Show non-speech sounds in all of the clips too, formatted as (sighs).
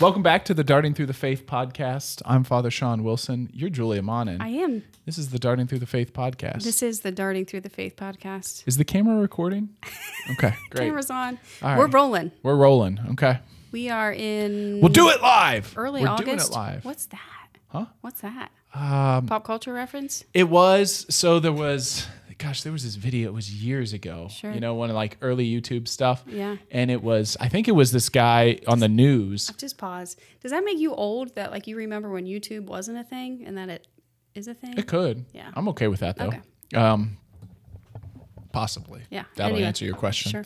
Welcome back to the Darting Through the Faith podcast. I'm Father Sean Wilson. You're Julia Monin. I am. this is the Darting Through the Faith podcast. This is the Darting Through the Faith podcast. is the camera recording? (laughs) Okay, great. Camera's on. All We're rolling. We're rolling. Okay. We are in We'll do it live. early We're August. doing it live. What's that? Huh? What's that? Um, Pop culture reference? it was so there was gosh, there was this video. It was years ago. Sure. You know, one of like early YouTube stuff. Yeah. And it was I think it was this guy on the news. Just pause. Does that make you old that like you remember when YouTube wasn't a thing and that it is a thing? It could. Yeah. I'm okay with that though. Okay. Um possibly. Yeah. That'll Anyway. answer your question. Sure.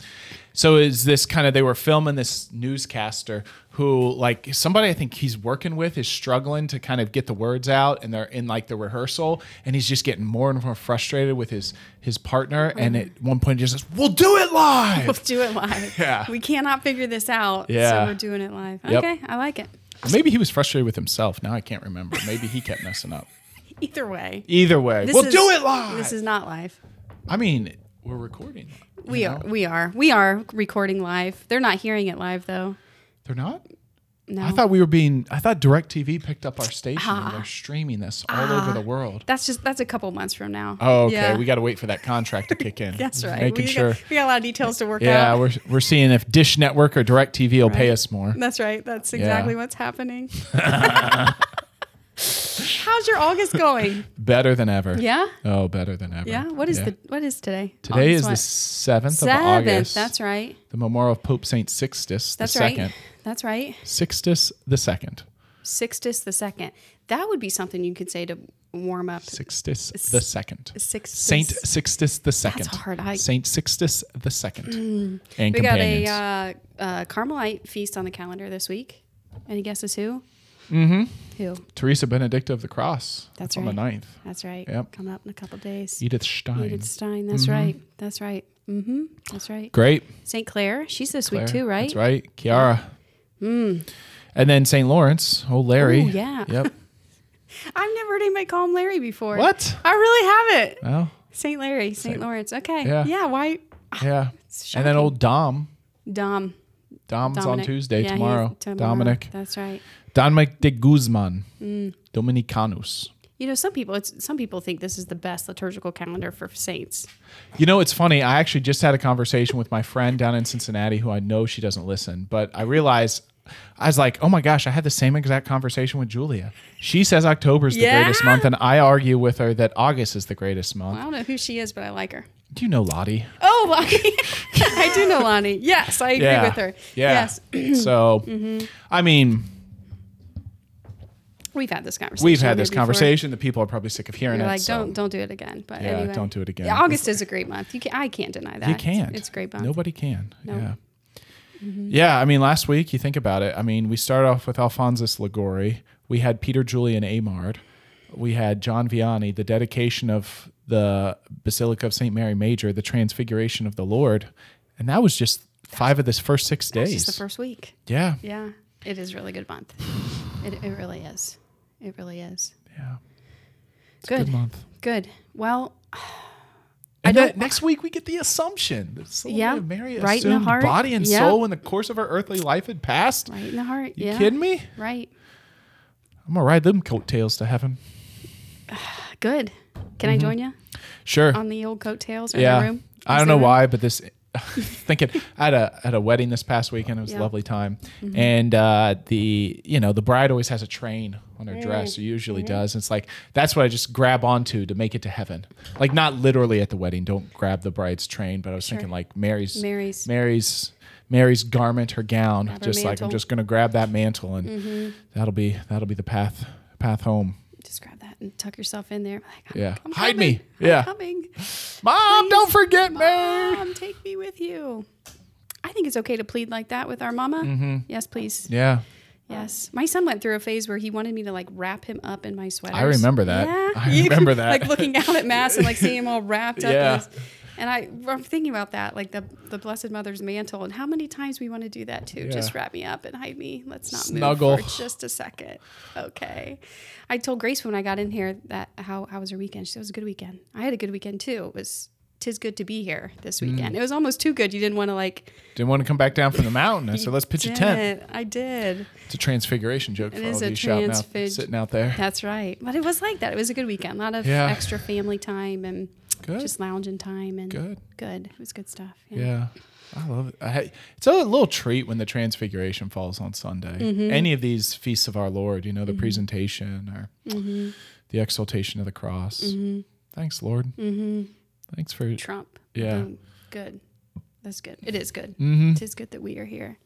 So is this kind of they were filming this newscaster who like somebody I think he's working with is struggling to kind of get the words out and they're in like the rehearsal and he's just getting more and more frustrated with his his partner and at one point he just says, We'll do it live. We'll do it live. (laughs) Yeah. We cannot figure this out. Yeah. So we're doing it live. Yep. Okay. I like it. Maybe he was frustrated with himself. Now I can't remember. Maybe he kept messing up. (laughs) Either way. Either way, This we'll is- do it live. This is not live. I mean, we're recording. We know? are. We are. We are recording live. They're not hearing it live though. They're not? No. I thought we were being I thought DirecTV picked up our station and ah. they're streaming this all over the ah, world. That's just that's a couple months from now. Oh, okay. Yeah. We got to wait for that contract to kick in. (laughs) That's right. Making we sure. Got, we got a lot of details to work Yeah, out. Yeah, we're we're seeing if Dish Network or DirecTV will pay us more. That's right. That's exactly what's happening. (laughs) (laughs) How's your August going? (laughs) Better than ever. Yeah. Oh, better than ever. Yeah. What is Yeah. the what is today? Today is August the seventh of. August. That's right. the memorial of Pope Saint Sixtus That's right. second. That's right. Sixtus the second. Sixtus the second. That would be something you could say to warm up. Sixtus the second. Sixtus. Saint Sixtus the second. That's hard. I- Mm. Saint Sixtus the second. And We got a uh, uh, Carmelite feast on the calendar this week. Any guesses who? Mm-hmm. Who? Teresa Benedicta of the Cross. That's on right. the 9th. That's right. Yep. Coming up in a couple days. Edith Stein. Edith Stein. That's right. That's right. Mm-hmm. That's right. Great. St. Clare. She's this Claire. week too, right? That's right. Chiara. And then St. Lawrence. Oh, Larry. Ooh, yeah. Yep. (laughs) I've never heard anybody call him Larry before. What? I really haven't. Well, St. Larry, St. Lawrence. Okay. Yeah. Yeah. Why? yeah. And then old Dom. Dom. Dom's on Tuesday Yeah, he's tomorrow. Dominic. That's right. Dominic de Guzman. Mm. Dominicanus. You know, some people it's some people think this is the best liturgical calendar for saints. You know, it's funny. I actually just had a conversation with my friend down in Cincinnati who I know she doesn't listen, but I realized I was like, oh my gosh, I had the same exact conversation with Julia. She says October is the Yeah? greatest month, and I argue with her that August is the greatest month. I don't know who she is, but I like her. Do you know Lottie? Oh, Lonnie. (laughs) I do know Lottie. Yes, I agree with her. Yeah. Yes. (clears throat) (clears throat) Mm-hmm. so, I mean, We've had this conversation. we've had this before. conversation. The people are probably sick of hearing You're it. like, so don't don't do it again. But Yeah, anyway. don't do it again. Yeah, August is a great month. You can I can't deny that. You can't. It's, a great month. Nobody can. No. Yeah. Mm-hmm. Yeah, I mean, last week, you think about it. I mean, we started off with Alphonsus Liguori. We had Peter Julian Eymard. We had John Vianney, the dedication of the Basilica of St. Mary Major, the transfiguration of the Lord. And that was just five of this first six days. just the first week. yeah. Yeah. It is really good month. It, it really is. It really is. Yeah. It's a Good. good month. Good. Well, (sighs) And don't- next week we get the Assumption. Yeah, Mary right in the assumed heart. body and Yep. soul in the course of her earthly life had passed. right in the heart. You yeah. kidding me? Right. I'm gonna ride them coattails to heaven. (sighs) Good. Can I join you Sure. on the old coattails or Mm-hmm. yeah. the room? I don't know room? why, but this (laughs) thinking I had a had a wedding this past weekend. It was Yeah. a lovely time, Mm-hmm. and uh, the you know the bride always has a train on her Mm. dress. Or usually Mm-hmm. does. It's like that's what I just grab onto to make it to heaven. Like not literally at the wedding. Don't grab the bride's train, but I was thinking like Mary's Mary's. Mary's Mary's garment, her gown. Grab her just like I'm. Mm-hmm. just gonna grab that mantle, and that'll be that'll be the path path home. Just grab that and tuck yourself in there. Like, I'm- Yeah. I'm Hide coming. me. I'm Yeah. coming. Mom, don't forget me. Mom, take me with you. I think it's okay to plead like that with our mama. Yes, please. Mm-hmm. Yeah. Yes. My son went through a phase where he wanted me to like wrap him up in my sweater. I remember that. Yeah. I remember (laughs) that. like looking out at mass and like seeing him all wrapped up. Yeah. And I, I'm thinking about that, like the the Blessed Mother's mantle, and how many times we want to do that too. Just wrap me up and hide me. Let's not Snuggle. move for just a second. Okay. I told Grace when I got in here that how how was her weekend. She said it was a good weekend. I had a good weekend too. It was "Tis good to be here this Mm. weekend." It was almost too good. You didn't want to like. Didn't want to come back down from the mountain. I said, let's pitch a tent. I did. It's a transfiguration joke It for all is of a you shouting out, sitting out there. That's right. But it was like that. It was a good weekend. A lot of Yeah. extra family time and Good. just lounging time and Good. Good. It was good stuff. Yeah. I love it. I, it's a little treat when the Transfiguration falls on Sunday. Mm-hmm. Any of these feasts of our Lord, you know, the presentation or Mm-hmm. the exaltation of the cross. Thanks, Lord. Thanks for. Trump. Yeah. Boom. Good. That's good. It is good. Mhm. It is good that we are here.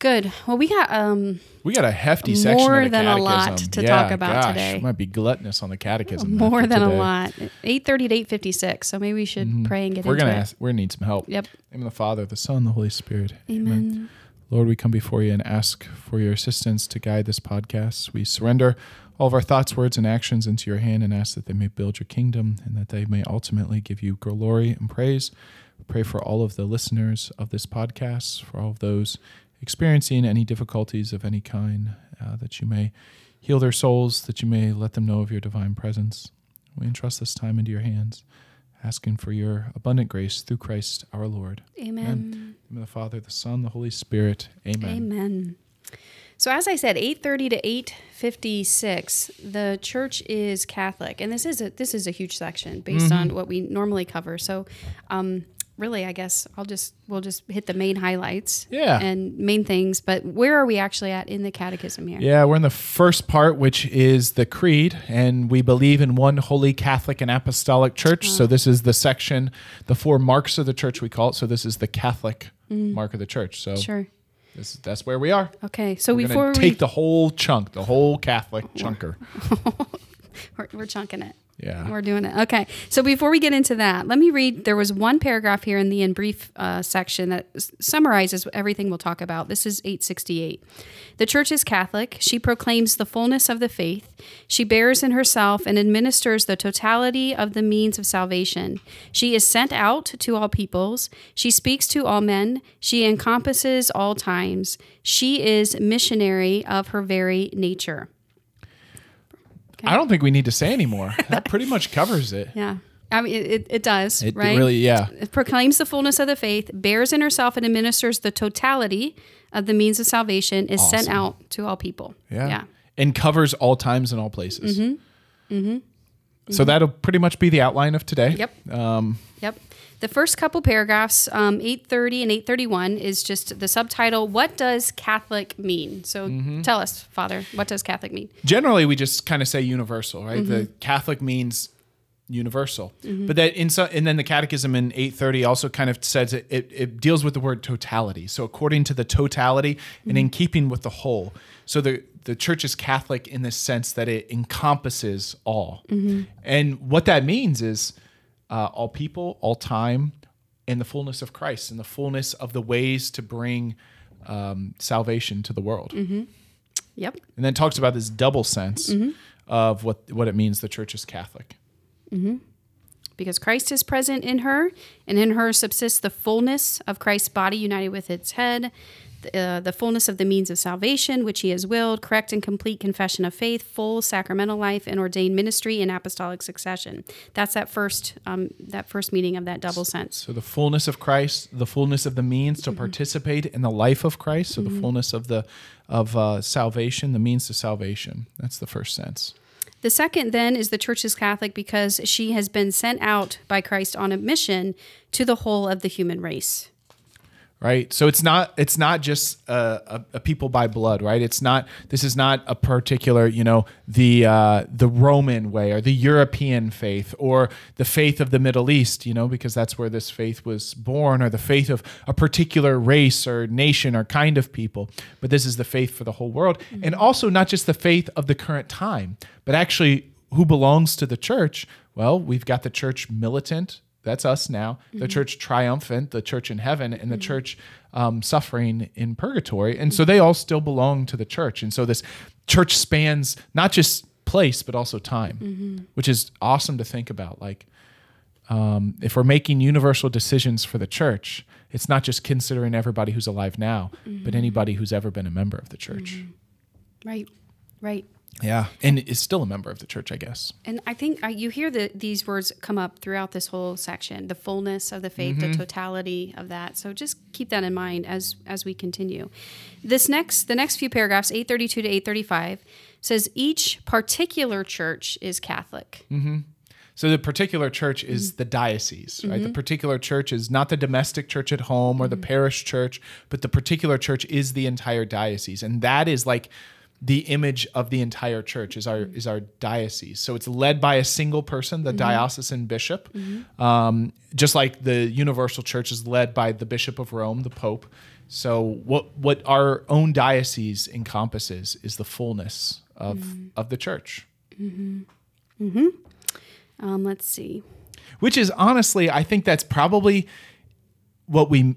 Good. Well, we got um We got a hefty section More of the than a lot catechism. to yeah, talk about gosh, today. Might be gluttonous on the catechism. more than a lot. Eight thirty to eight fifty six. So maybe we should pray and get We're gonna it. ask. We're gonna need some help. Yep. In the name the Father, the Son, the Holy Spirit. Amen. Lord, we come before you and ask for your assistance to guide this podcast. We surrender all of our thoughts, words, and actions into your hand and ask that they may build your kingdom and that they may ultimately give you glory and praise. We pray for all of the listeners of this podcast, for all of those experiencing any difficulties of any kind, uh, that you may heal their souls, that you may let them know of your divine presence. We entrust this time into your hands, asking for your abundant grace through Christ our Lord. Amen. In the name of the Father, the Son, the Holy Spirit. Amen. Amen. So as I said, eight thirty to eight fifty six. The church is Catholic, and this is a this is a huge section based Mm-hmm. on what we normally cover. So, um, really, I guess I'll just we'll just hit the main highlights, Yeah. and main things. But where are we actually at in the Catechism here? Yeah, we're in the first part, which is the Creed, and we believe in one holy Catholic and Apostolic Church. So this is the section, the four marks of the church, we call it. So this is the Catholic mark of the church. So Mm. Sure. this, that's where we are. Okay. So We're before we take the whole chunk, the whole Catholic chunker. (laughs) we're, we're chunking it. Yeah. We're doing it. Okay. So before we get into that, let me read. There was one paragraph here in the in brief uh, section that summarizes everything we'll talk about. This is 868. The church is Catholic. She proclaims the fullness of the faith. She bears in herself and administers the totality of the means of salvation. She is sent out to all peoples. She speaks to all men. She encompasses all times. She is missionary of her very nature. I don't think we need to say anymore. (laughs) That pretty much covers it. Yeah. I mean, it, it, it does, It, it right? really, yeah. It proclaims the fullness of the faith, bears in herself and administers the totality of the means of salvation, is sent out to all people. Yeah. Yeah. And covers all times and all places. Mm-hmm. Mm-hmm. So that'll pretty much be the outline of today. Yep. Um, Yep. The first couple paragraphs, um, 830 and 831, is just the subtitle, What Does Catholic Mean? So Mm-hmm. tell us, Father, what does Catholic mean? generally we just kind of say universal right the Mm-hmm. catholic means universal but that in so, and then the catechism in 830 also kind of says it, it, it deals with the word totality so according to the totality and Mm-hmm. in keeping with the whole so the the church is catholic in the sense that it encompasses all Mm-hmm. and what that means is uh, all people all time and the fullness of christ and the fullness of the ways to bring um, salvation to the world Yep. and then talks about this double sense of what what it means the church is Catholic. Because Christ is present in her, and in her subsists the fullness of Christ's body united with its head, uh, the fullness of the means of salvation, which he has willed, correct and complete confession of faith, full sacramental life, and ordained ministry in apostolic succession. That's that first um, that first meaning of that double sense. So the fullness of Christ, the fullness of the means to participate in the life of Christ. So the fullness of the of uh, salvation, the means to salvation. That's the first sense. The second, then, is the church is Catholic because she has been sent out by Christ on a mission to the whole of the human race. Right? So it's not it's not just a, a, a people by blood right? It's not this is not a particular you know the uh, the roman way or the european faith or the faith of the middle east you know because that's where this faith was born or the faith of a particular race or nation or kind of people. But this is the faith for the whole world and also not just the faith of the current time but actually who belongs to the church? Well we've got the church militant that's us now. The mm-hmm. church triumphant, the church in heaven, and the mm-hmm. church um, suffering in purgatory. And so they all still belong to the church. And so this church spans not just place, but also time, mm-hmm. which is awesome to think about. Like, um, if we're making universal decisions for the church, it's not just considering everybody who's alive now, but anybody who's ever been a member of the church. Right, right. Yeah, and is still a member of the church, I guess. And I think uh, you hear the, these words come up throughout this whole section: the fullness of the faith, Mm-hmm. the totality of that. So just keep that in mind as as we continue. This next, the next few paragraphs, eight thirty two to eight thirty five, says each particular church is Catholic. So the particular church is the diocese, right? The particular church is not the domestic church at home or the parish church, but the particular church is the entire diocese, and that is like the image of the entire church is our is our diocese. So it's led by a single person, the mm-hmm. diocesan bishop, mm-hmm. um, just like the universal church is led by the bishop of Rome, the pope. So what what our own diocese encompasses is the fullness of mm-hmm. of the church. Um, let's see. which is honestly i think that's probably what we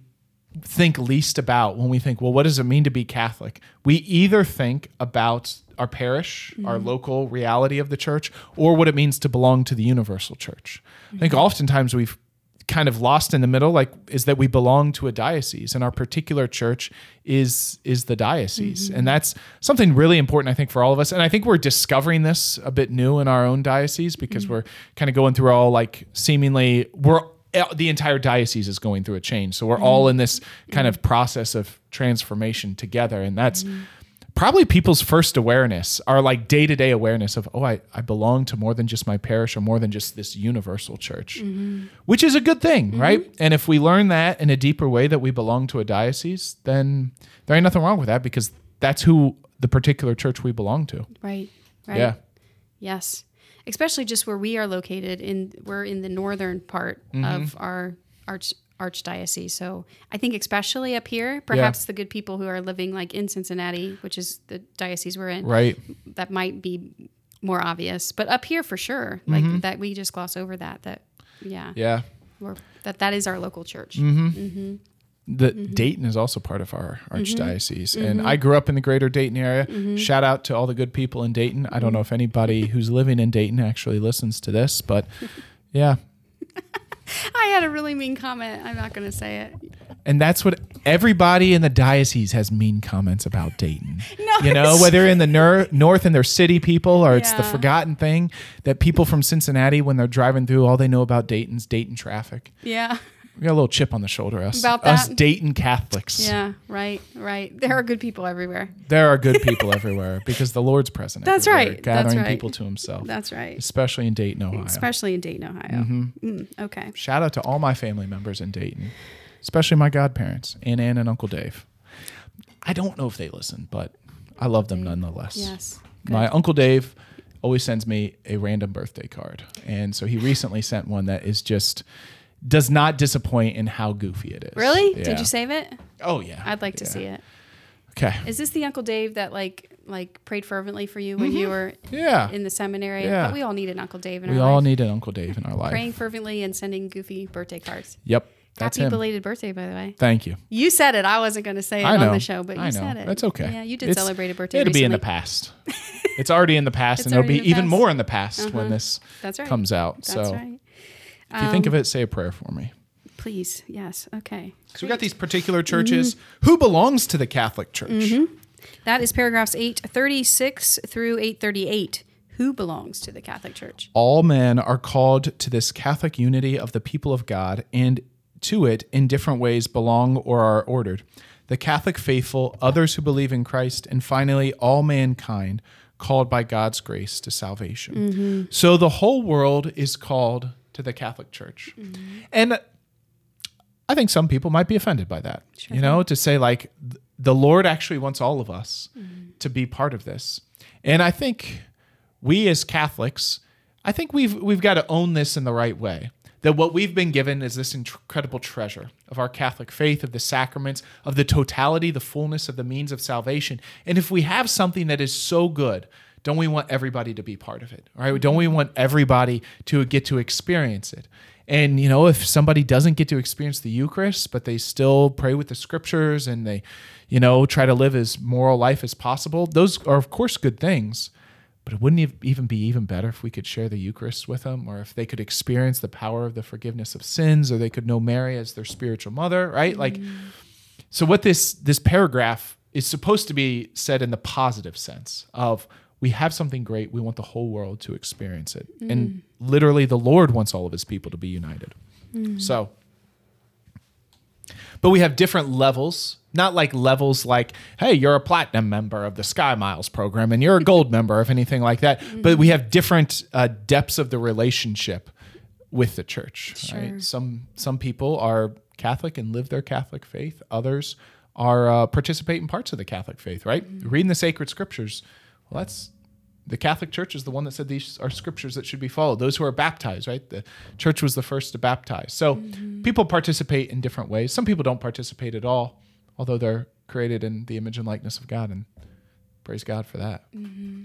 think least about when we think well what does it mean to be catholic? We either think about our parish our mm-hmm. local reality of the church or what it means to belong to the universal church. I think mm-hmm. oftentimes we've kind of lost in the middle like is that we belong to a diocese and our particular church is is the diocese. Mm-hmm. And that's something really important i think for all of us. And i think we're discovering this a bit new in our own diocese because we're kind of going through all like seemingly we're the entire diocese is going through a change so we're all in this kind of process of transformation together and that's probably people's first awareness are like day-to-day awareness of oh I, I belong to more than just my parish or more than just this universal church which is a good thing right and if we learn that in a deeper way that we belong to a diocese then there ain't nothing wrong with that because that's who the particular church we belong to Right. Right. yeah Yes. Especially just where we are located in we're in the northern part Mm-hmm. of our arch archdiocese. So I think especially up here, perhaps the good people who are living like in Cincinnati, which is the diocese we're in, right that might be more obvious. But up here for sure, like that we just gloss over that that yeah, Mm-hmm. yeah We're, that that is our local church. The mm-hmm. Dayton is also part of our mm-hmm. archdiocese, and mm-hmm. I grew up in the greater Dayton area. Shout out to all the good people in Dayton. I don't know if anybody who's living in Dayton actually listens to this, but (laughs) yeah, I had a really mean comment. I'm not going to say it. and that's what everybody in the diocese has mean comments about Dayton. (laughs) No, you know, whether in the ner- north and they're city people, or it's the forgotten thing that people from Cincinnati, when they're driving through, all they know about Dayton's Dayton traffic. Yeah. We got a little chip on the shoulder, us, About us? Dayton Catholics. Yeah. Right. Right. There are good people everywhere. There are good people everywhere because the Lord's present. That's right. That's Gathering right. people to Himself, That's right. especially in Dayton, Ohio. Especially in Dayton, Ohio. Mm-hmm. Mm, okay. Shout out to all my family members in Dayton, especially my godparents, Aunt Ann and Uncle Dave. I don't know if they listen, but I love them nonetheless. Yes. My Uncle Dave always sends me a random birthday card. And so he recently sent one that is just does not disappoint in how goofy it is. Really? Yeah. Did you save it? Oh yeah. I'd like to Yeah. see it. Okay. Is this the Uncle Dave that like like prayed fervently for you when you were Mm-hmm. Yeah. in the seminary? Yeah. But we all need an Uncle Dave in we our life. We all need an Uncle Dave in our life. Praying fervently and sending goofy birthday cards. Yep. That's Happy him. belated birthday, by the way. Thank you. You said it. I wasn't going to say it on the show, but you I know. said it. That's okay. Yeah, you did It's- celebrate a birthday. It'll be in the past. (laughs) it's already in the past, and it'll be even past. more in the past when Uh-huh. this That's right. comes out. That's so right. If you think of um, it, say a prayer for me. Please. Yes. Okay. So we got these particular mm-hmm. churches. Who belongs to the Catholic Church? Mm-hmm. That is paragraphs 836 through 838. Who belongs to the Catholic Church? All men are called to this Catholic unity of the people of God, and to it in different ways belong or are ordered. The Catholic faithful, others who believe in Christ, and finally all mankind called by God's grace to salvation. Mm-hmm. So the whole world is called to the Catholic Church. Mm-hmm. And I think some people might be offended by that. you know, to say like the Lord actually wants all of us mm-hmm. to be part of this. And I think we as Catholics, I think we've we've got to own this in the right way. That what we've been given is this incredible treasure of our Catholic faith, of the sacraments, of the totality, the fullness of the means of salvation. And if we have something that is so good, don't we want everybody to be part of it? Right? Don't we want everybody to get to experience it? And you know, if somebody doesn't get to experience the Eucharist, but they still pray with the scriptures and they, you know, try to live as moral life as possible, those are of course good things. But it wouldn't even be even better if we could share the Eucharist with them, or if they could experience the power of the forgiveness of sins, or they could know Mary as their spiritual mother, right? Like, mm. so what this this paragraph is supposed to be said in the positive sense of we have something great. We want the whole world to experience it. And literally, the Lord wants all of his people to be united. So, but we have different levels, not like levels like, hey, you're a platinum member of the Sky Miles program and you're a gold (laughs) member of anything like that. But we have different uh, depths of the relationship with the church. Sure. Right? Some some people are Catholic and live their Catholic faith. Others are uh, participate in parts of the Catholic faith. Right? Reading the sacred scriptures. Well, that's the Catholic Church is the one that said these are scriptures that should be followed. Those who are baptized, right? The church was the first to baptize. So mm-hmm. people participate in different ways. Some people don't participate at all, although they're created in the image and likeness of God, and praise God for that. Mm-hmm.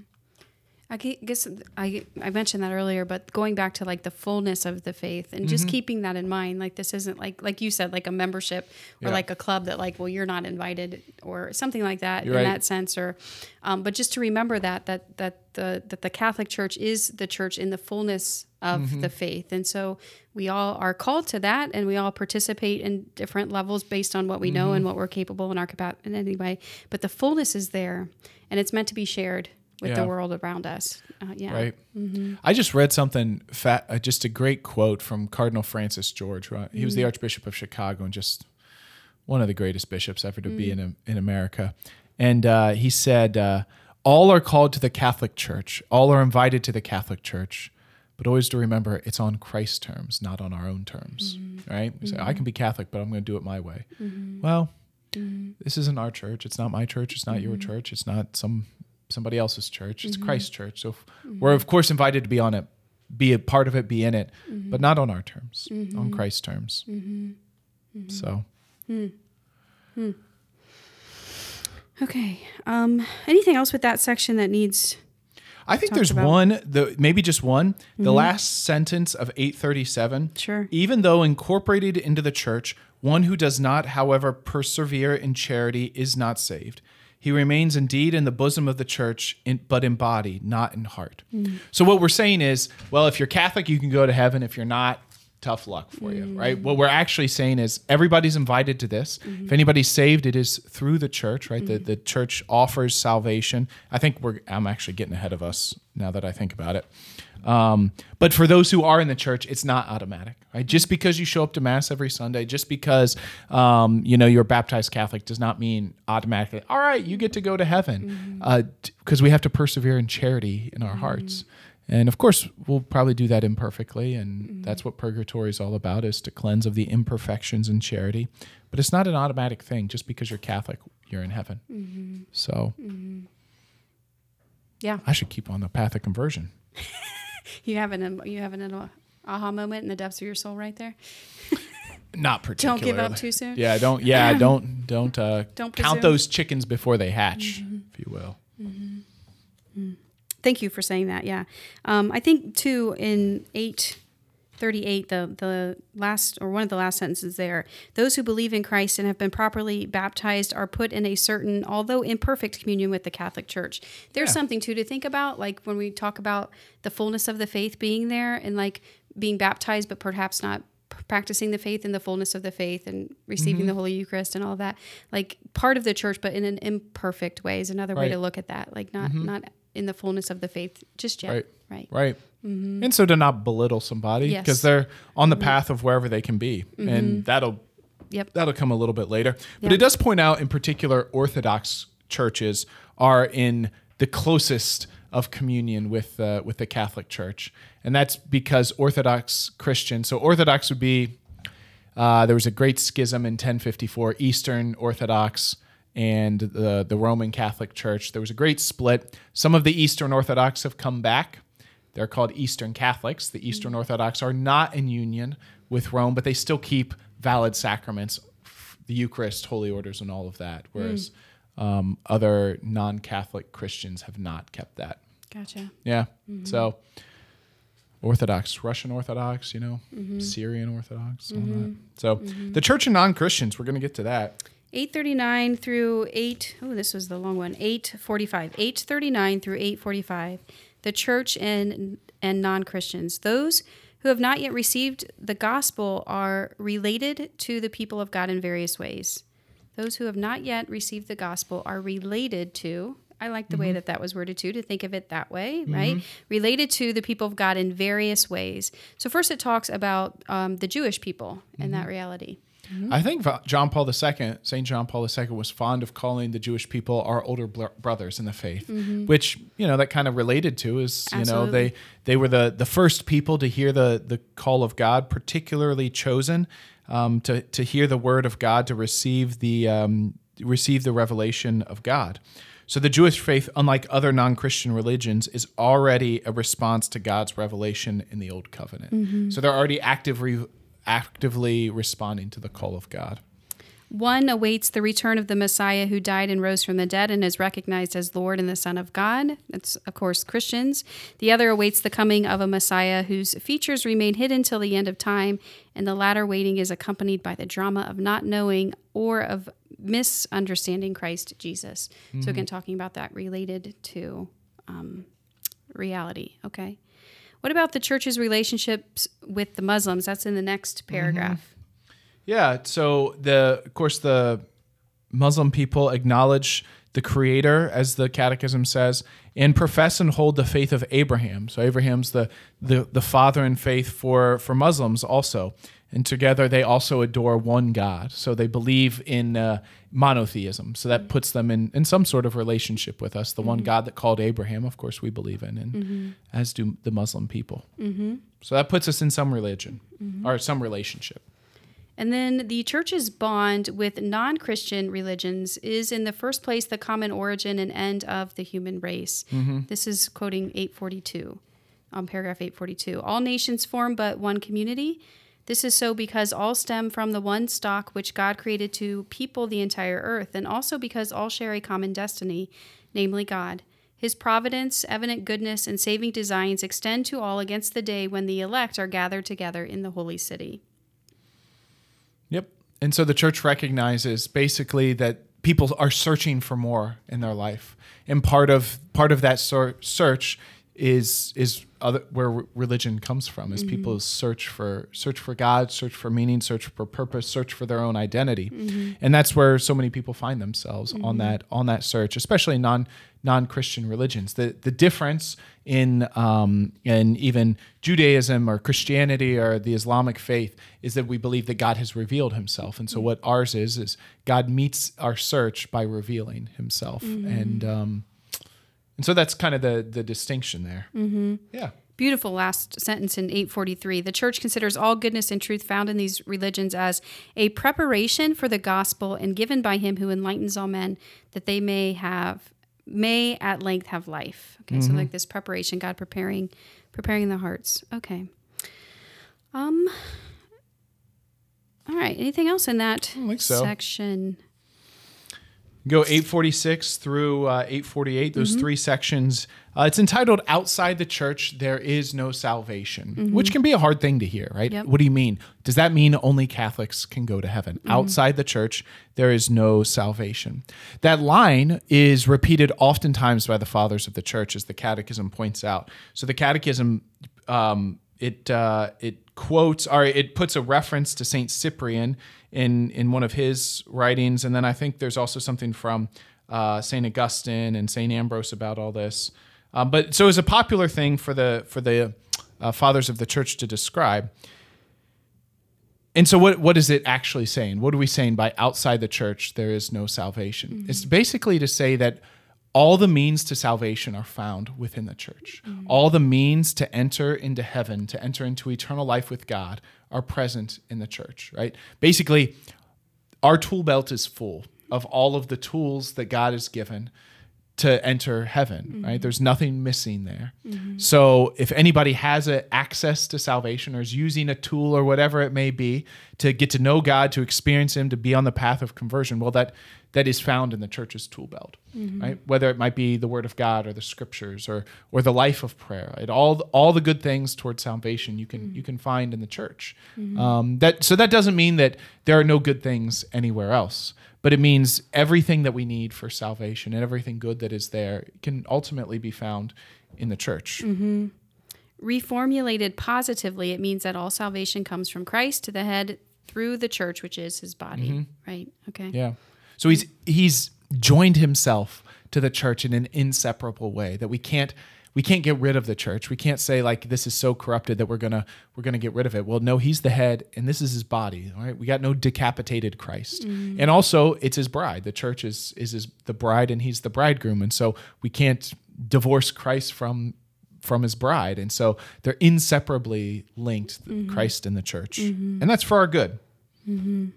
I guess I I mentioned that earlier, but going back to like the fullness of the faith and just keeping that in mind, like this isn't like like you said, like a membership or Yeah. like a club that like well you're not invited or something like that You're in right. that sense, or um, but just to remember that that that the that the Catholic Church is the church in the fullness of Mm-hmm. the faith, and so we all are called to that, and we all participate in different levels based on what we know Mm-hmm. and what we're capable in our capacity in any way. But the fullness is there, and it's meant to be shared with Yeah. the world around us. Uh, yeah. Right. I just read something, fat, uh, just a great quote from Cardinal Francis George. Right? He was the Archbishop of Chicago and just one of the greatest bishops ever to be in in America. And uh, he said, uh, "All are called to the Catholic Church. All are invited to the Catholic Church." But always to remember, it's on Christ's terms, not on our own terms. Right? We say, I can be Catholic, but I'm going to do it my way. Well, this isn't our church. It's not my church. It's not your church. It's not some somebody else's church. It's mm-hmm. Christ's church. So we're of course invited to be on it, be a part of it, be in it, mm-hmm. but not on our terms, on mm-hmm. Christ's terms. So hmm. Hmm. Okay. Um, anything else with that section that needs? I think there's about- one, the maybe just one. The last sentence of 837. Sure. Even though incorporated into the church, one who does not, however, persevere in charity is not saved. He remains indeed in the bosom of the church, in, but in body, not in heart. So what we're saying is, well, if you're Catholic, you can go to heaven. If you're not, tough luck for you, right? What we're actually saying is everybody's invited to this. If anybody's saved, it is through the church, right? The the church offers salvation. I think we're I'm actually getting ahead of us now that I think about it. Um, but for those who are in the church, it's not automatic, right? Just because you show up to mass every Sunday, just because um, you know you're baptized Catholic, does not mean automatically. All right, you get to go to heaven, mm-hmm. uh, because we have to persevere in charity in our hearts. Mm-hmm. And of course, we'll probably do that imperfectly, and mm-hmm. that's what purgatory is all about: is to cleanse of the imperfections in charity. But it's not an automatic thing. Just because you're Catholic, you're in heaven. So Yeah. I should keep on the path of conversion. (laughs) You have an you have an aha moment in the depths of your soul right there. (laughs) Not particularly. Don't give up too soon. Yeah, don't. Yeah, (clears throat) don't. Don't. Uh, Don't count presume. Mm-hmm. those chickens before they hatch, if you will. Thank you for saying that. Yeah. Um, I think too in eight thirty eight the the last or one of the last sentences there those who believe in Christ and have been properly baptized are put in a certain although imperfect communion with the Catholic Church. There's Yeah. something too to think about like when we talk about the fullness of the faith being there and like being baptized but perhaps not practicing the faith in the fullness of the faith and receiving Mm-hmm. the holy eucharist and all that like part of the church but in an imperfect way is another way to look at that like not not in the fullness of the faith just yet Right. Right Right. And so to not belittle somebody Mm-hmm. Yes. Mm-hmm. because they're on the path of wherever they can be, and that'll yep that'll come a little bit later. But Yeah. it does point out, in particular, Orthodox churches are in the closest of communion with uh, with the Catholic Church, and that's because Orthodox Christians. So Orthodox would be uh, there was a great schism in 1054, Eastern Orthodox and the the Roman Catholic Church. There was a great split. Some of the Eastern Orthodox have come back. They're called Eastern Catholics. The Eastern mm. Orthodox are not in union with Rome, but they still keep valid sacraments, the Eucharist, holy orders, and all of that. Mm. Whereas um, other non-Catholic Christians have not kept that. gotcha Yeah. Mm-hmm. So Orthodox, Russian Orthodox, you know, mm-hmm. Syrian Orthodox, all mm-hmm. that. So the church and non-Christians, we're going to get to that. 839 through 8 oh this was the long one 845 839 through 845 the church and and non-christians those who have not yet received the gospel are related to the people of god in various ways those who have not yet received the gospel are related to I like the way mm-hmm. that that was worded too, to think of it that way, mm-hmm. right? Related to the people of God in various ways. So, first it talks about um, the Jewish people and that mm-hmm. reality. I think John Paul II, St. John Paul II, was fond of calling the Jewish people our older bl- brothers in the faith, which you know that kind of related to is you know they they were the the first people to hear the the call of God, particularly chosen um, to to hear the word of God, to receive the um, receive the revelation of God. So the Jewish faith, unlike other non-Christian religions, is already a response to God's revelation in the Old Covenant. So they're already actively actively responding to the call of God. One awaits the return of the Messiah who died and rose from the dead and is recognized as Lord and the Son of God. That's, of course, Christians. The other awaits the coming of a Messiah whose features remain hidden till the end of time, and the latter waiting is accompanied by the drama of not knowing or of misunderstanding Christ Jesus. So, again, talking about that related to um, reality. Okay. What about the church's relationships with the Muslims? That's in the next mm-hmm. paragraph. Yeah. So the of course the Muslim people acknowledge the Creator, as the Catechism says, and profess and hold the faith of Abraham. So Abraham's the the, the father in faith for for Muslims also. And together they also adore one God. So they believe in uh, monotheism. So that mm-hmm. puts them in, in some sort of relationship with us. The one mm-hmm. God that called Abraham, of course, we believe in, and mm-hmm. as do the Muslim people. So that puts us in some religion or some relationship. And then the church's bond with non Christian religions is, in the first place, the common origin and end of the human race. This is quoting 842, on um, paragraph 842. All nations form but one community. This is so because all stem from the one stock which God created to people the entire earth, and also because all share a common destiny, namely God. His providence, evident goodness, and saving designs extend to all against the day when the elect are gathered together in the holy city. Yep. And so the church recognizes basically that people are searching for more in their life, and part of part of that search is is other, where religion comes from is people mm-hmm. search for search for God, search for meaning, search for purpose, search for their own identity, mm-hmm. and that's where so many people find themselves on mm-hmm. that on that search, especially non non Christian religions. The the difference in um, in even Judaism or Christianity or the Islamic faith is that we believe that God has revealed Himself, and so what ours is is God meets our search by revealing Himself, and um, and so that's kind of the the distinction there. Mm-hmm. Yeah. Beautiful last sentence in 843. The church considers all goodness and truth found in these religions as a preparation for the gospel and given by him who enlightens all men that they may have may at length have life. Okay, so like this preparation, God preparing preparing the hearts. Okay. Um all right. Anything else in that so. section? Go 846 through uh, 848, those three sections. Uh, it's entitled Outside the Church, There Is No Salvation, which can be a hard thing to hear, right? Yep. What do you mean? Does that mean only Catholics can go to heaven? Outside the church, there is no salvation. That line is repeated oftentimes by the fathers of the church, as the Catechism points out. So the Catechism, um, it uh, it quotes or it puts a reference to Saint Cyprian in in one of his writings, and then I think there's also something from uh, Saint Augustine and Saint Ambrose about all this. Um, but so it's a popular thing for the for the uh, fathers of the church to describe. And so, what what is it actually saying? What are we saying by outside the church there is no salvation? It's basically to say that all the means to salvation are found within the church. All the means to enter into heaven, to enter into eternal life with God, are present in the church. Right? Basically, our tool belt is full of all of the tools that God has given to enter heaven, right? Mm-hmm. There's nothing missing there. Mm-hmm. So if anybody has a access to salvation or is using a tool or whatever it may be to get to know God, to experience him, to be on the path of conversion, well that that is found in the church's tool belt, mm-hmm. right? Whether it might be the word of God or the scriptures or or the life of prayer, right? All all the good things towards salvation you can mm. you can find in the church. Um, that so that doesn't mean that there are no good things anywhere else but it means everything that we need for salvation and everything good that is there can ultimately be found in the church. Mm-hmm. Reformulated positively, it means that all salvation comes from Christ to the head through the church, which is his body. Mm-hmm. Right? Okay. Yeah. So he's he's joined himself to the church in an inseparable way that we can't we can't get rid of the church. We can't say like this is so corrupted that we're gonna we're gonna get rid of it. Well, no, he's the head, and this is his body. All right, we got no decapitated Christ, mm. and also it's his bride. The church is is his, the bride, and he's the bridegroom, and so we can't divorce Christ from from his bride, and so they're inseparably linked, mm-hmm. Christ and the church, mm-hmm. and that's for our good. Mm-hmm.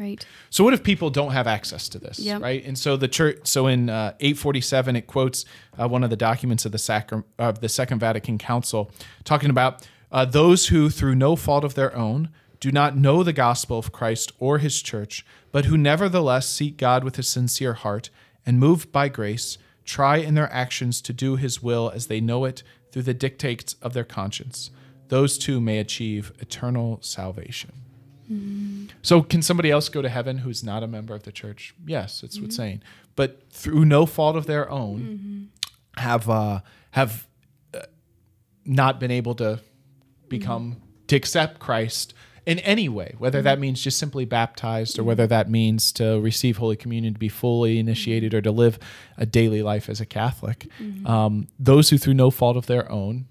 Right. So what if people don't have access to this, Yep. right? And so the church. So in uh, 847, it quotes uh, one of the documents of the sacra- of the Second Vatican Council, talking about uh, those who, through no fault of their own, do not know the gospel of Christ or His church, but who nevertheless seek God with a sincere heart and, moved by grace, try in their actions to do His will as they know it through the dictates of their conscience. Those too may achieve eternal salvation. Mm. So can somebody else go to heaven who's not a member of the church? Yes, it's what's mm-hmm. saying. But through no fault of their own, mm-hmm. have uh, have uh, not been able to become mm-hmm. to accept Christ in any way, whether that means just simply baptized or whether that means to receive Holy Communion, to be fully initiated, or to live a daily life as a Catholic. Um, those who, through no fault of their own,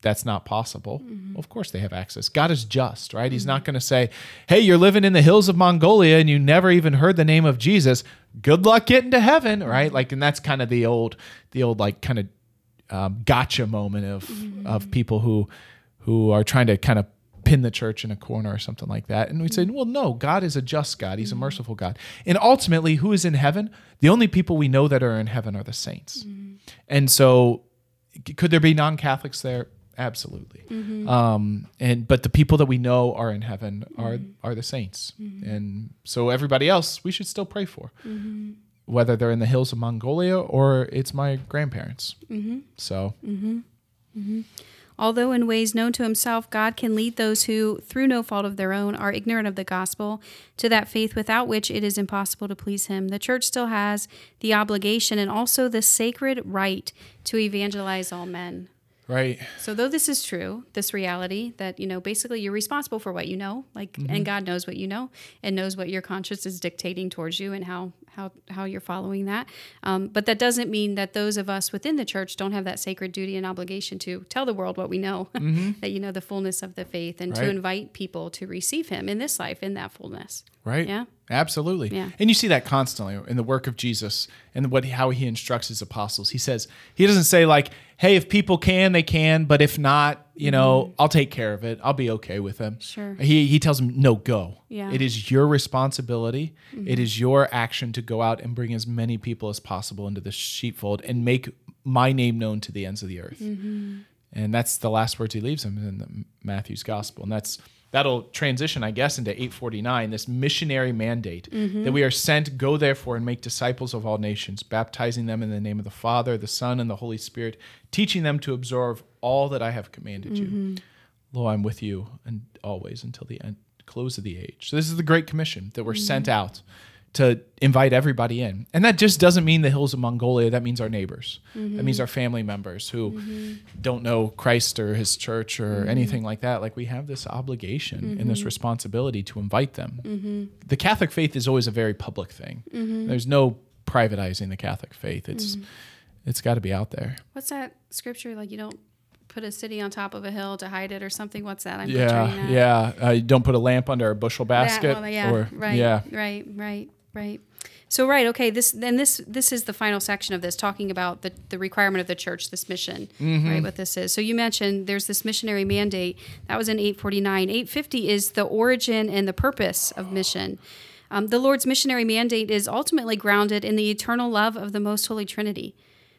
that's not possible. Well, of course, they have access. God is just, right? He's not mm-hmm. going to say, "Hey, you're living in the hills of Mongolia and you never even heard the name of Jesus. Good luck getting to heaven," mm-hmm. right? Like, and that's kind of the old, the old like kind of um, gotcha moment of of people who who are trying to kind of pin the church in a corner or something like that. And we'd say, well, no, God is a just God. He's a merciful God. And ultimately, who is in heaven? The only people we know that are in heaven are the saints. And so, could there be non-Catholics there? Absolutely. Mm-hmm. Um, and but the people that we know are in heaven mm-hmm. are are the saints. Mm-hmm. And so everybody else we should still pray for, whether they're in the hills of Mongolia or it's my grandparents. So Although in ways known to himself, God can lead those who, through no fault of their own, are ignorant of the gospel to that faith without which it is impossible to please him. The church still has the obligation and also the sacred right to evangelize all men. Right. So though this is true, this reality that you know basically you're responsible for what you know, like and God knows what you know and knows what your conscience is dictating towards you and how how how you're following that. Um, but that doesn't mean that those of us within the church don't have that sacred duty and obligation to tell the world what we know, (laughs) that you know the fullness of the faith and to invite people to receive Him in this life in that fullness. Right. Yeah. Absolutely. Yeah. And you see that constantly in the work of Jesus and what how he instructs his apostles. He says he doesn't say like, "Hey, if people can, they can, but if not, you know, I'll take care of it. I'll be okay with them." Mm-hmm. Sure. He he tells them, "No, go. Yeah. Mm-hmm. It is your responsibility. It is your action to go out and bring as many people as possible into the sheepfold and make my name known to the ends of the earth." Mm-hmm. And that's the last words he leaves them in the Matthew's gospel. And that's that'll transition, I guess, into 849, this missionary mandate mm-hmm. that we are sent, go therefore and make disciples of all nations, baptizing them in the name of the Father, the Son, and the Holy Spirit, teaching them to observe all that I have commanded you. Mm-hmm. Lo, I'm with you and always until the end, close of the age. So this is the Great Commission that we're sent mm-hmm. out to invite everybody in. And that just doesn't mean the hills of Mongolia. That means our neighbors. That means mm-hmm. our family members who mm-hmm. don't know Christ or his church or mm-hmm. anything like that. Like we have this obligation and this responsibility to invite them. The Catholic faith is always a very public thing. There's no privatizing the Catholic faith. It's it's got to be out there. What's that scripture like? You don't put a city on top of a hill to hide it or something. What's that? I'm Yeah, that. yeah. Uh, you don't put a lamp under a bushel That- basket. well, yeah, or, right, Yeah. right, right, right. So right, okay. This then this this is the final section of this, talking about the the requirement of the church, this mission, Mm-hmm. right? What this is. So you mentioned there's this missionary mandate that was in 849. 850 is the origin and the purpose of mission. Um, the Lord's missionary mandate is ultimately grounded in the eternal love of the Most Holy Trinity.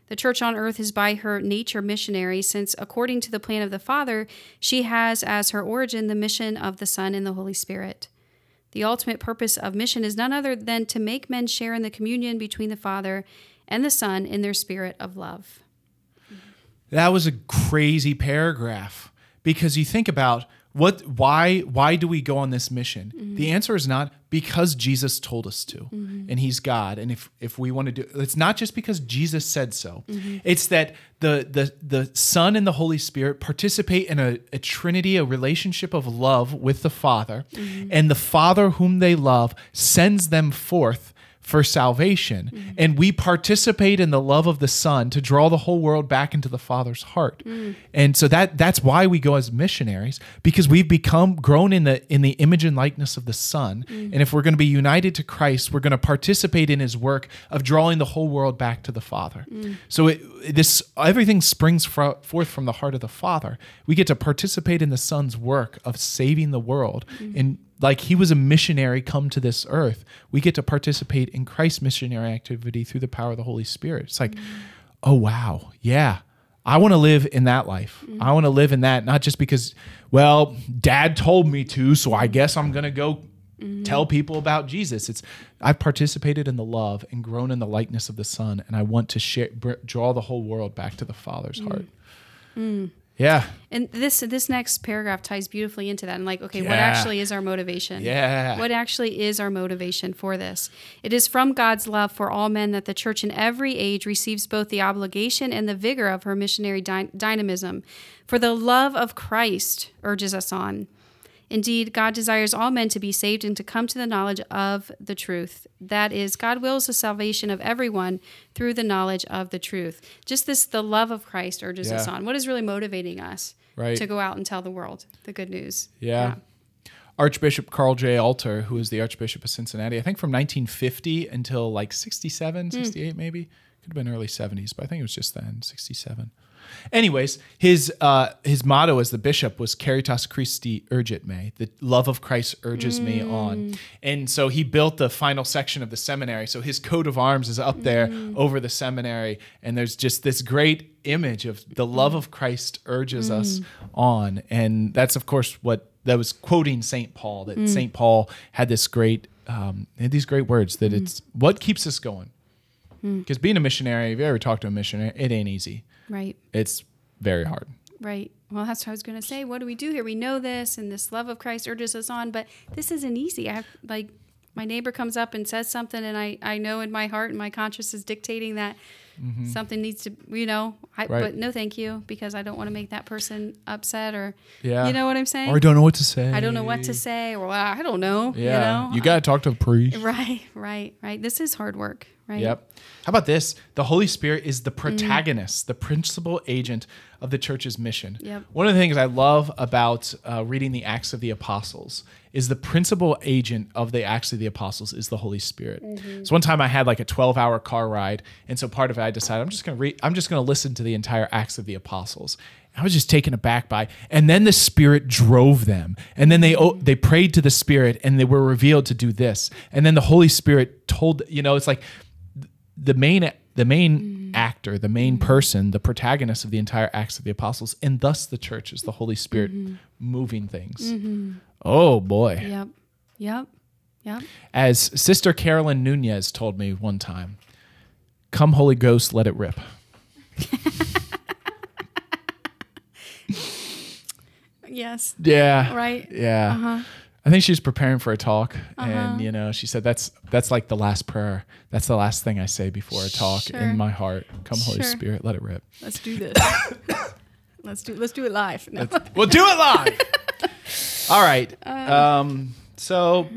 The church on earth is by her nature missionary, since according to the plan of the Father, she has as her origin the mission of the Son and the Holy Spirit. The ultimate purpose of mission is none other than to make men share in the communion between the Father and the Son in their spirit of love. That was a crazy paragraph because you think about what why why do we go on this mission? Mm-hmm. The answer is not because Jesus told us to mm-hmm. and he's God and if if we want to do it's not just because Jesus said so. Mm-hmm. It's that the the the Son and the Holy Spirit participate in a, a trinity, a relationship of love with the Father, and the Father whom they love sends them forth for salvation. Mm. And we participate in the love of the Son to draw the whole world back into the Father's heart. Mm. And so that that's why we go as missionaries, because we've become grown in the in the image and likeness of the Son. Mm. And if we're going to be united to Christ, we're going to participate in his work of drawing the whole world back to the Father. So it, this everything springs fro- forth from the heart of the Father. We get to participate in the Son's work of saving the world and like he was a missionary come to this earth. We get to participate in christ's missionary activity through the power of the holy spirit. It's like oh wow. Yeah. I want to live in that life. Mm-hmm. I want to live in that not just because well dad told me to so i guess i'm gonna go mm-hmm. tell people about jesus. It's i've participated in the love and grown in the likeness of the son and i want to share br- draw the whole world back to the father's mm. heart mm. Yeah And this this next paragraph ties beautifully into that. And like, okay, what actually is our motivation? Yeah. What actually is our motivation for this? It is from God's love for all men that the church in every age receives both the obligation and the vigor of her missionary dy- dynamism. For the love of Christ urges us on. Indeed, God desires all men to be saved and to come to the knowledge of the truth. That is, God wills the salvation of everyone through the knowledge of the truth. Just this, the love of Christ urges us on. What is really motivating us Right. to go out and tell the world the good news? Yeah. Archbishop Karl J. Alter, who was the Archbishop of Cincinnati, I think from 1950 until like 67, hmm. 68 maybe. Could have been early 70s, but I think it was just then, 67. Anyways, his uh, his motto as the bishop was Caritas Christi urgit me. The love of Christ urges me mm. on. And so he built the final section of the seminary. So his coat of arms is up there mm. over the seminary. And there's just this great image of the love of Christ urges us mm. on. And that's, of course, what that was quoting St. Paul, that St. Paul had this great, um, had these great words that it's what keeps us going. Because being a missionary, if you ever talk to a missionary, it ain't easy. Right, It's very hard. right. Well, that's what I was going to say. What do we do here? We know this, and this love of Christ urges us on, but this isn't easy. I have, like, my neighbor comes up and says something, and I, I know in my heart and my conscience is dictating that something needs to, you know, I, Mm-hmm. Right. but no, thank you, because I don't want to make that person upset or, Yeah. you know what I'm saying? Or I don't know what to say. I don't know what to say, or well, I don't know. Yeah. You know, You got to talk to the priest. (laughs) right, right, right. This is hard work, right? Yep. How about this? The Holy Spirit is Mm. the protagonist, the principal agent of the church's mission. Yep. One of the things I love about uh, reading the Acts of the Apostles is the principal agent of the Acts of the Apostles is the Holy Spirit. Mm-hmm. So one time I had like a 12 hour car ride, and so part of it I decided I'm just gonna read. I'm just gonna listen to the entire Acts of the Apostles. I was just taken aback by, and then the Spirit drove them, and then they oh, they prayed to the Spirit, and they were revealed to do this, and then the Holy Spirit told you know it's like the main the main mm. actor, the main mm. person, the protagonist of the entire Acts of the Apostles, and thus the church is the Holy mm-hmm. Spirit moving things. Mm-hmm. Oh boy. Yep. Yep. Yep. As Sister Carolyn Nunez told me one time, come Holy Ghost, let it rip. Yes. Yeah. Right. Yeah. Uh-huh. I think she was preparing for a talk, and you know, she said that's that's like the last prayer. That's the last thing I say before a talk Sure. in my heart. Come, Holy Sure. Spirit, let it rip. Let's do this. (coughs) let's do let's do it live. No. We'll do it live. (laughs) All right. Um, so,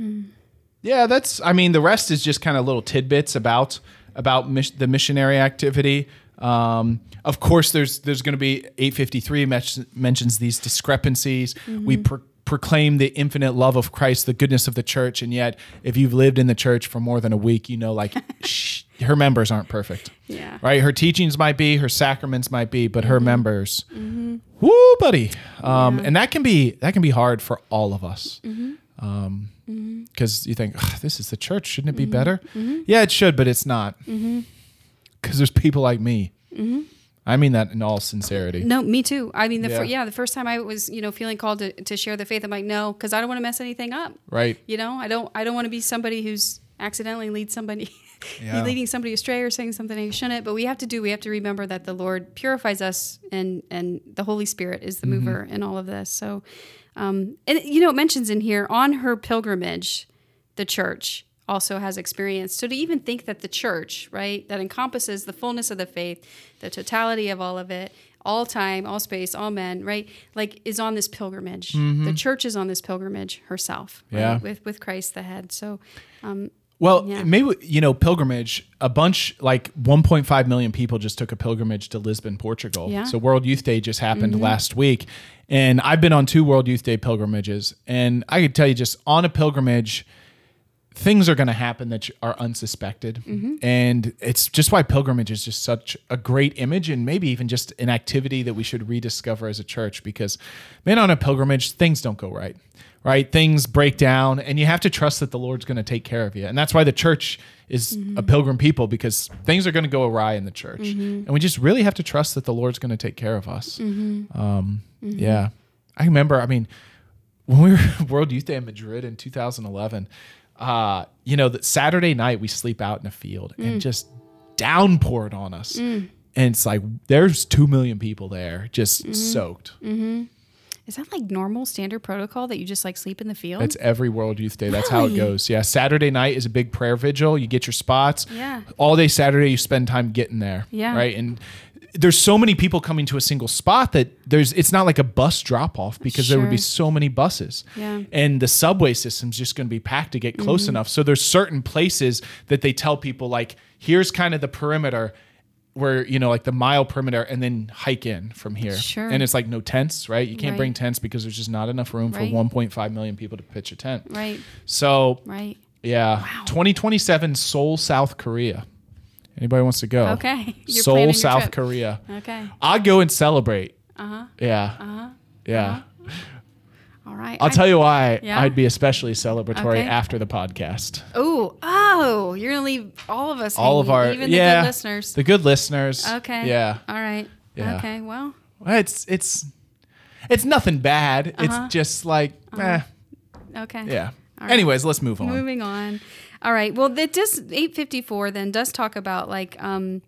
yeah, that's. I mean, the rest is just kind of little tidbits about about mis- the missionary activity. Um, of course, there's there's going to be 853 men- mentions these discrepancies. We pro- proclaim the infinite love of Christ, the goodness of the church, and yet, if you've lived in the church for more than a week, you know, like (laughs) sh- her members aren't perfect Yeah. right? Her teachings might be, her sacraments might be, but her members, woo, buddy. Um, Yeah. And that can be that can be hard for all of us, Um, mm-hmm. because you think this is the church, shouldn't it be mm-hmm. better? Mm-hmm. Yeah, it should, but it's not, mm-hmm. because there's people like me. I mean that in all sincerity. No, me too. I mean, the yeah. Yeah. yeah, the first time I was, you know, feeling called to, to share the faith, I'm like, no, because I don't want to mess anything up. Right? You know, I don't, I don't want to be somebody who's accidentally leads somebody, (laughs) Yeah. leading somebody astray or saying something they shouldn't. But we have to do, we have to remember that the Lord purifies us, and and the Holy Spirit is the Mm-hmm. mover in all of this. So, um, and you know, it mentions in here on her pilgrimage, the church also has experience. So to even think that the church, right, that encompasses the fullness of the faith, the totality of all of it, all time, all space, all men, right, like is on this pilgrimage. The church is on this pilgrimage herself, right, Yeah. with with Christ the head. So, um, Well, Yeah. maybe you know pilgrimage. A bunch like 1.5 million people just took a pilgrimage to Lisbon, Portugal. Yeah. So World Youth Day just happened mm-hmm. last week, and I've been on two World Youth Day pilgrimages, and I could tell you just on a pilgrimage, things are going to happen that are unsuspected, mm-hmm. and it's just why pilgrimage is just such a great image, and maybe even just an activity that we should rediscover as a church. Because, man, on a pilgrimage, things don't go right right? Things break down, and you have to trust that the Lord's going to take care of you. And that's why the church is mm-hmm. a pilgrim people because things are going to go awry in the church, mm-hmm. and we just really have to trust that the Lord's going to take care of us. Mm-hmm. Um, Yeah, I remember. I mean, when we were (laughs) World Youth Day in Madrid in 2011, uh, you know, that Saturday night we sleep out in a field and mm. just downpoured on us. Mm. And it's like there's two million people there, just soaked. Is that like normal standard protocol that you just like sleep in the field? It's every World Youth Day. That's how it goes. Yeah. Saturday night is a big prayer vigil. You get your spots. Yeah. All day Saturday, you spend time getting there. Yeah. Right. And there's so many people coming to a single spot that there's it's not like a bus drop off because there would be so many buses. Yeah. Mm-hmm. And the subway system's just going to be packed to get close enough. So there's certain places that they tell people like, here's kind of the perimeter where you know like the mile perimeter and then hike in from here Sure. and it's like no tents right you can't Right. bring tents because there's just not enough room Right. for 1.5 million people to pitch a tent right, so right. yeah, 2027 Seoul, South Korea. Anybody wants to go? Okay. (laughs) You're Seoul, South. Korea. Okay. I'd go and celebrate. Uh huh. Yeah. Uh-huh. Yeah. All right. I'll tell you why Yeah? I'd be especially celebratory Okay. after the podcast. Oh, oh, you're gonna leave all of us. All of hanging, our even the yeah, good listeners. The good listeners. Okay. Yeah. All right. Yeah. Okay. Well. It's it's it's nothing bad. Uh-huh. It's just like eh, Okay. yeah. Right. Anyways, let's move on. Moving on. All right. Well, that does 854 then does talk about like um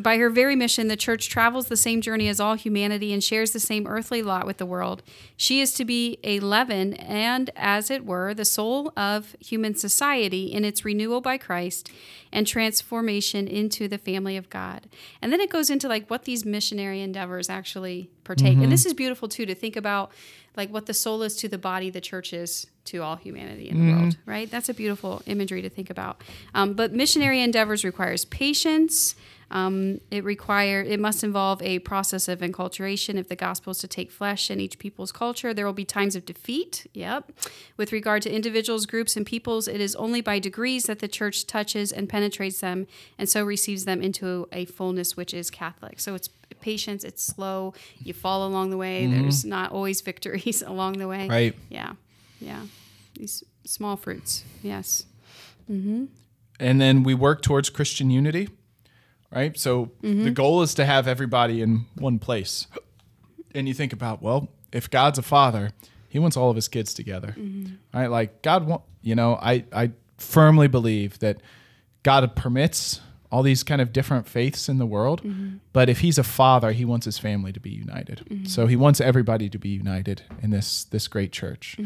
by her very mission, the church travels the same journey as all humanity and shares the same earthly lot with the world. She is to be a leaven and, as it were, the soul of human society in its renewal by Christ and transformation into the family of God. And then it goes into like what these missionary endeavors actually partake. And this is beautiful too to think about like what the soul is to the body, the church is to all humanity in the world, right? That's a beautiful imagery to think about. Um, but missionary endeavors requires patience. Um, it require it must involve a process of enculturation. If the gospel is to take flesh in each people's culture, there will be times of defeat. Yep. With regard to individuals, groups, and peoples, it is only by degrees that the church touches and penetrates them, and so receives them into a fullness which is Catholic. So it's patience. It's slow. You fall along the way. There's not always victories (laughs) along the way. Right. Yeah. Yeah. These small fruits. Yes. and then we work towards Christian unity, right? So the mm-hmm. goal is to have everybody in one place. And you think about, well, if God's a father, he wants all of his kids together, mm-hmm. right? Like God, want, you know, I, I firmly believe that God permits all these kind of different faiths in the world, mm-hmm. but if he's a father, he wants his family to be united. So he wants everybody to be united in this this great church.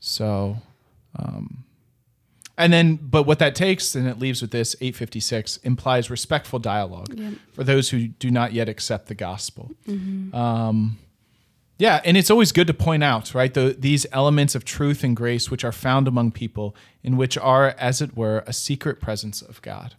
So um, and then, but what that takes, and it leaves with this 856, implies respectful dialogue for those who do not yet accept the gospel. Um, yeah, and it's always good to point out, right, the, these elements of truth and grace which are found among people, in which are, as it were, a secret presence of God.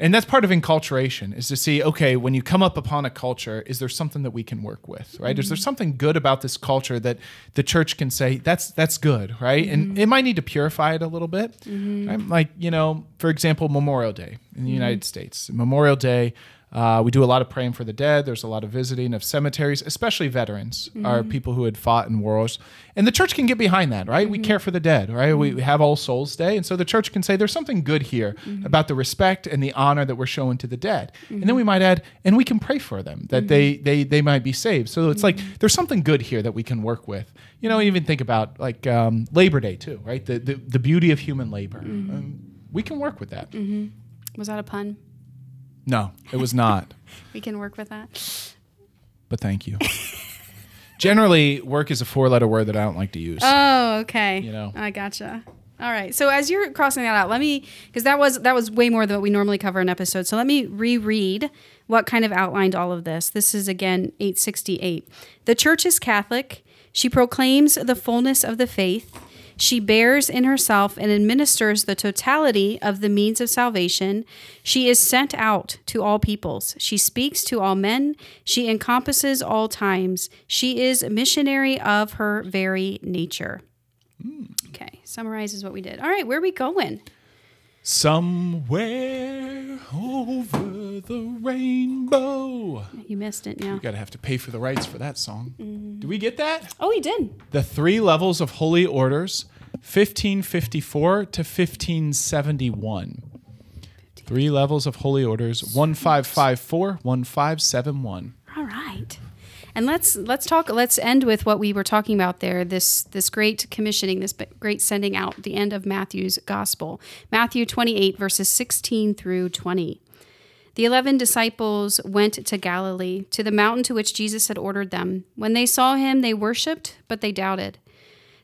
And that's part of enculturation is to see, okay, when you come up upon a culture, is there something that we can work with, right? Is there mm-hmm. something good about this culture that the church can say that's that's good, right? And mm-hmm. it might need to purify it a little bit, mm-hmm. right? Like you know, for example, Memorial Day in the United States. Memorial Day, uh, we do a lot of praying for the dead. There's a lot of visiting of cemeteries, especially veterans, are mm-hmm. people who had fought in wars, and the church can get behind that, right? We mm-hmm. care for the dead, right? We mm-hmm. have All Souls Day, and so the church can say there's something good here about the respect and the honor that we're showing to the dead, and then we might add, and we can pray for them that they they they might be saved. So it's like there's something good here that we can work with. You know, even think about like um, Labor Day too, right? The the, the beauty of human labor. Um, we can work with that. Was that a pun? No, it was not. (laughs) We can work with that. but thank you. Generally, work is a four letter word that I don't like to use. Oh, okay. You know. I gotcha. All right. So as you're crossing that out, let me because that was that was way more than what we normally cover in episodes. So let me reread what kind of outlined all of this. This is again 868. The church is Catholic. She proclaims the fullness of the faith. She bears in herself and administers the totality of the means of salvation. She is sent out to all peoples. She speaks to all men. She encompasses all times. She is missionary of her very nature. Okay, summarizes what we did. All right, where are we going? Somewhere over the rainbow. You missed it yeah. You gotta have to pay for the rights for that song. Mm. Do we get that? Oh, we did. The three levels of holy orders, 1554 to 1571. Three levels of holy orders, 1554, 1571. All right. And let's let's talk let's end with what we were talking about there this this great commissioning this great sending out the end of Matthew's gospel. Matthew 28 verses 16 through 20. The 11 disciples went to Galilee to the mountain to which Jesus had ordered them. When they saw him they worshiped but they doubted.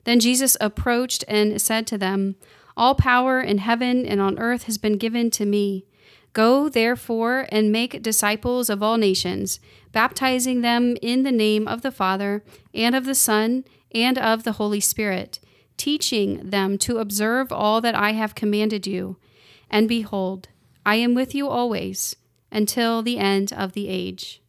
Then Jesus approached and said to them, All power in heaven and on earth has been given to me. Go, therefore, and make disciples of all nations, baptizing them in the name of the Father, and of the Son, and of the Holy Spirit, teaching them to observe all that I have commanded you. And behold, I am with you always, until the end of the age.